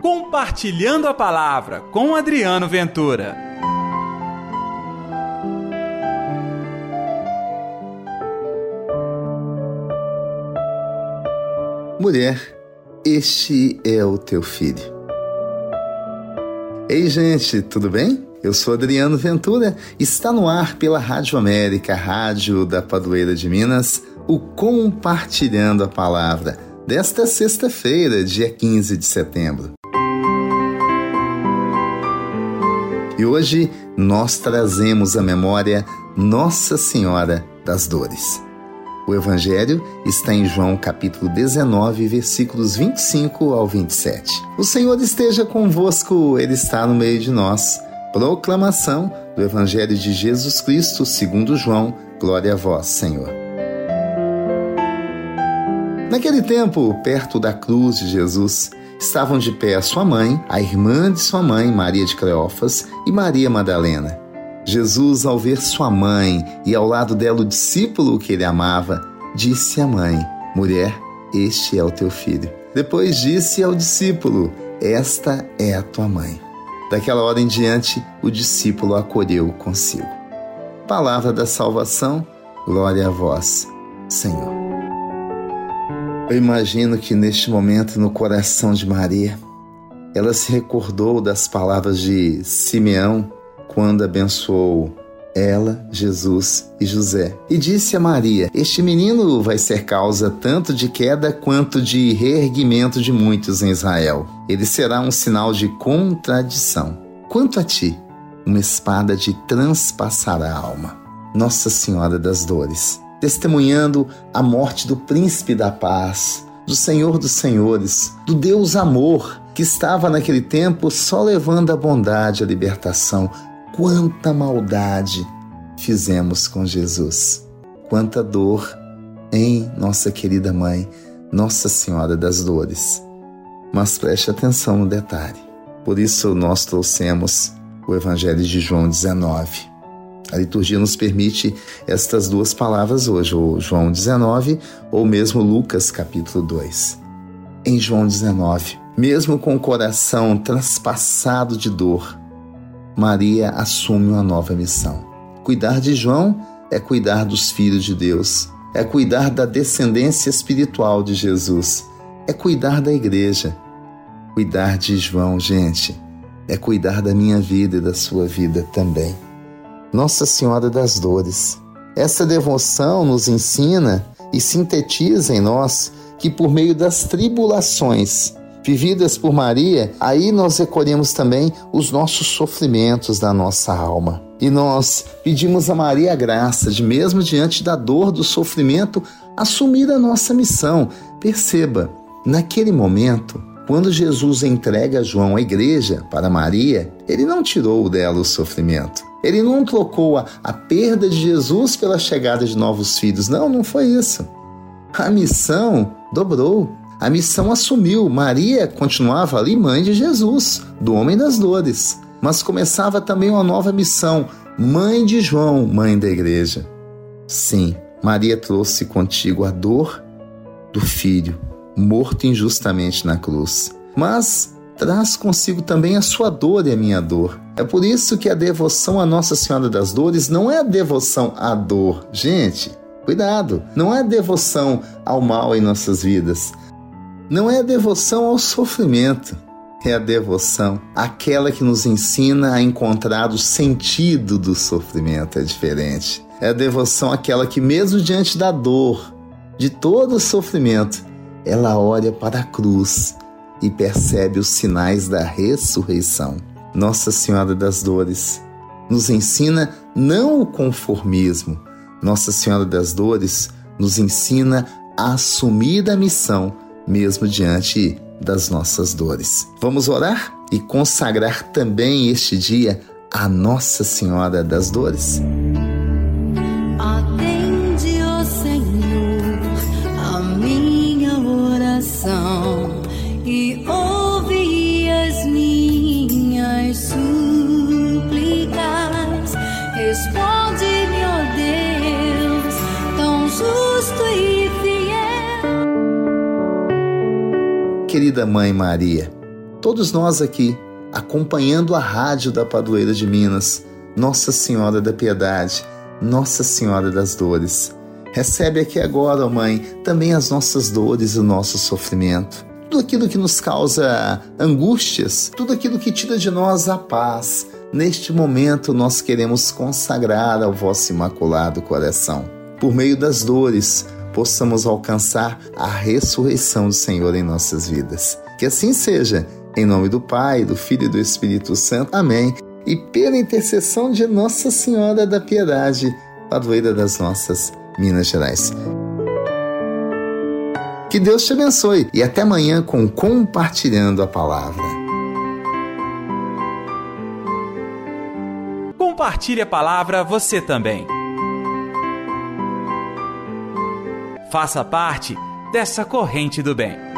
Compartilhando a Palavra com Adriano Ventura. Mulher, este é o teu filho. Ei, gente, tudo bem? Eu sou Adriano Ventura. Está no ar pela Rádio América, rádio da Padroeira de Minas, o Compartilhando a Palavra, desta sexta-feira, dia 15 de setembro. E hoje nós trazemos à memória Nossa Senhora das Dores. O Evangelho está em João capítulo 19, versículos 25 ao 27. O Senhor esteja convosco, Ele está no meio de nós. Proclamação do Evangelho de Jesus Cristo segundo João. Glória a vós, Senhor. Naquele tempo, perto da cruz de Jesus, estavam de pé a sua mãe, a irmã de sua mãe, Maria de Cleófas, e Maria Madalena. Jesus, ao ver sua mãe e ao lado dela o discípulo que ele amava, disse à mãe: Mulher, este é o teu filho. Depois disse ao discípulo: Esta é a tua mãe. Daquela hora em diante, o discípulo acolheu consigo. Palavra da salvação, glória a vós, Senhor. Eu imagino que neste momento, no coração de Maria, ela se recordou das palavras de Simeão quando abençoou ela, Jesus e José. E disse a Maria: Este menino vai ser causa tanto de queda quanto de reerguimento de muitos em Israel. Ele será um sinal de contradição. Quanto a ti, uma espada te transpassará a alma. Nossa Senhora das Dores, testemunhando a morte do príncipe da paz, do Senhor dos Senhores, do Deus amor, que estava naquele tempo só levando a bondade, a libertação, quanta maldade fizemos com Jesus, quanta dor em nossa querida mãe, Nossa Senhora das Dores. Mas preste atenção no detalhe. Por isso nós trouxemos o Evangelho de João 19. A liturgia nos permite estas duas palavras hoje, ou João 19 ou mesmo Lucas capítulo 2. Em João 19, mesmo com o coração traspassado de dor, Maria assume uma nova missão. Cuidar de João é cuidar dos filhos de Deus, é cuidar da descendência espiritual de Jesus, é cuidar da igreja. Cuidar de João, gente, é cuidar da minha vida e da sua vida também. Nossa Senhora das Dores. Essa devoção nos ensina e sintetiza em nós que por meio das tribulações vividas por Maria, aí nós recolhemos também os nossos sofrimentos da nossa alma. E nós pedimos a Maria a graça de, mesmo diante da dor, do sofrimento, assumir a nossa missão. Perceba, naquele momento, quando Jesus entrega João à igreja para Maria, ele não tirou dela o sofrimento. Ele não trocou a, a perda de Jesus pela chegada de novos filhos. Não, não foi isso. A missão dobrou. A missão assumiu. Maria continuava ali, mãe de Jesus, do homem das dores. Mas começava também uma nova missão, mãe de João, mãe da igreja. Sim, Maria trouxe contigo a dor do filho, morto injustamente na cruz. Mas traz consigo também a sua dor e a minha dor. É por isso que a devoção à Nossa Senhora das Dores não é a devoção à dor. Gente, cuidado! Não é a devoção ao mal em nossas vidas, não é a devoção ao sofrimento, é a devoção aquela que nos ensina a encontrar o sentido do sofrimento, é diferente. É a devoção aquela que, mesmo diante da dor, de todo o sofrimento, ela olha para a cruz e percebe os sinais da ressurreição. Nossa Senhora das Dores nos ensina não o conformismo, Nossa Senhora das Dores nos ensina a assumir a missão mesmo diante das nossas dores. Vamos orar e consagrar também este dia a Nossa Senhora das Dores. Querida Mãe Maria, todos nós aqui, acompanhando a rádio da Padroeira de Minas, Nossa Senhora da Piedade, Nossa Senhora das Dores. Recebe aqui agora, ó Mãe, também as nossas dores e o nosso sofrimento. Tudo aquilo que nos causa angústias, tudo aquilo que tira de nós a paz. Neste momento, nós queremos consagrar ao vosso imaculado coração. Por meio das dores, possamos alcançar a ressurreição do Senhor em nossas vidas. Que assim seja, em nome do Pai, do Filho e do Espírito Santo. Amém. E pela intercessão de Nossa Senhora da Piedade, padroeira das nossas Minas Gerais. Que Deus te abençoe e até amanhã com Compartilhando a Palavra. Compartilhe a palavra você também. Faça parte dessa corrente do bem.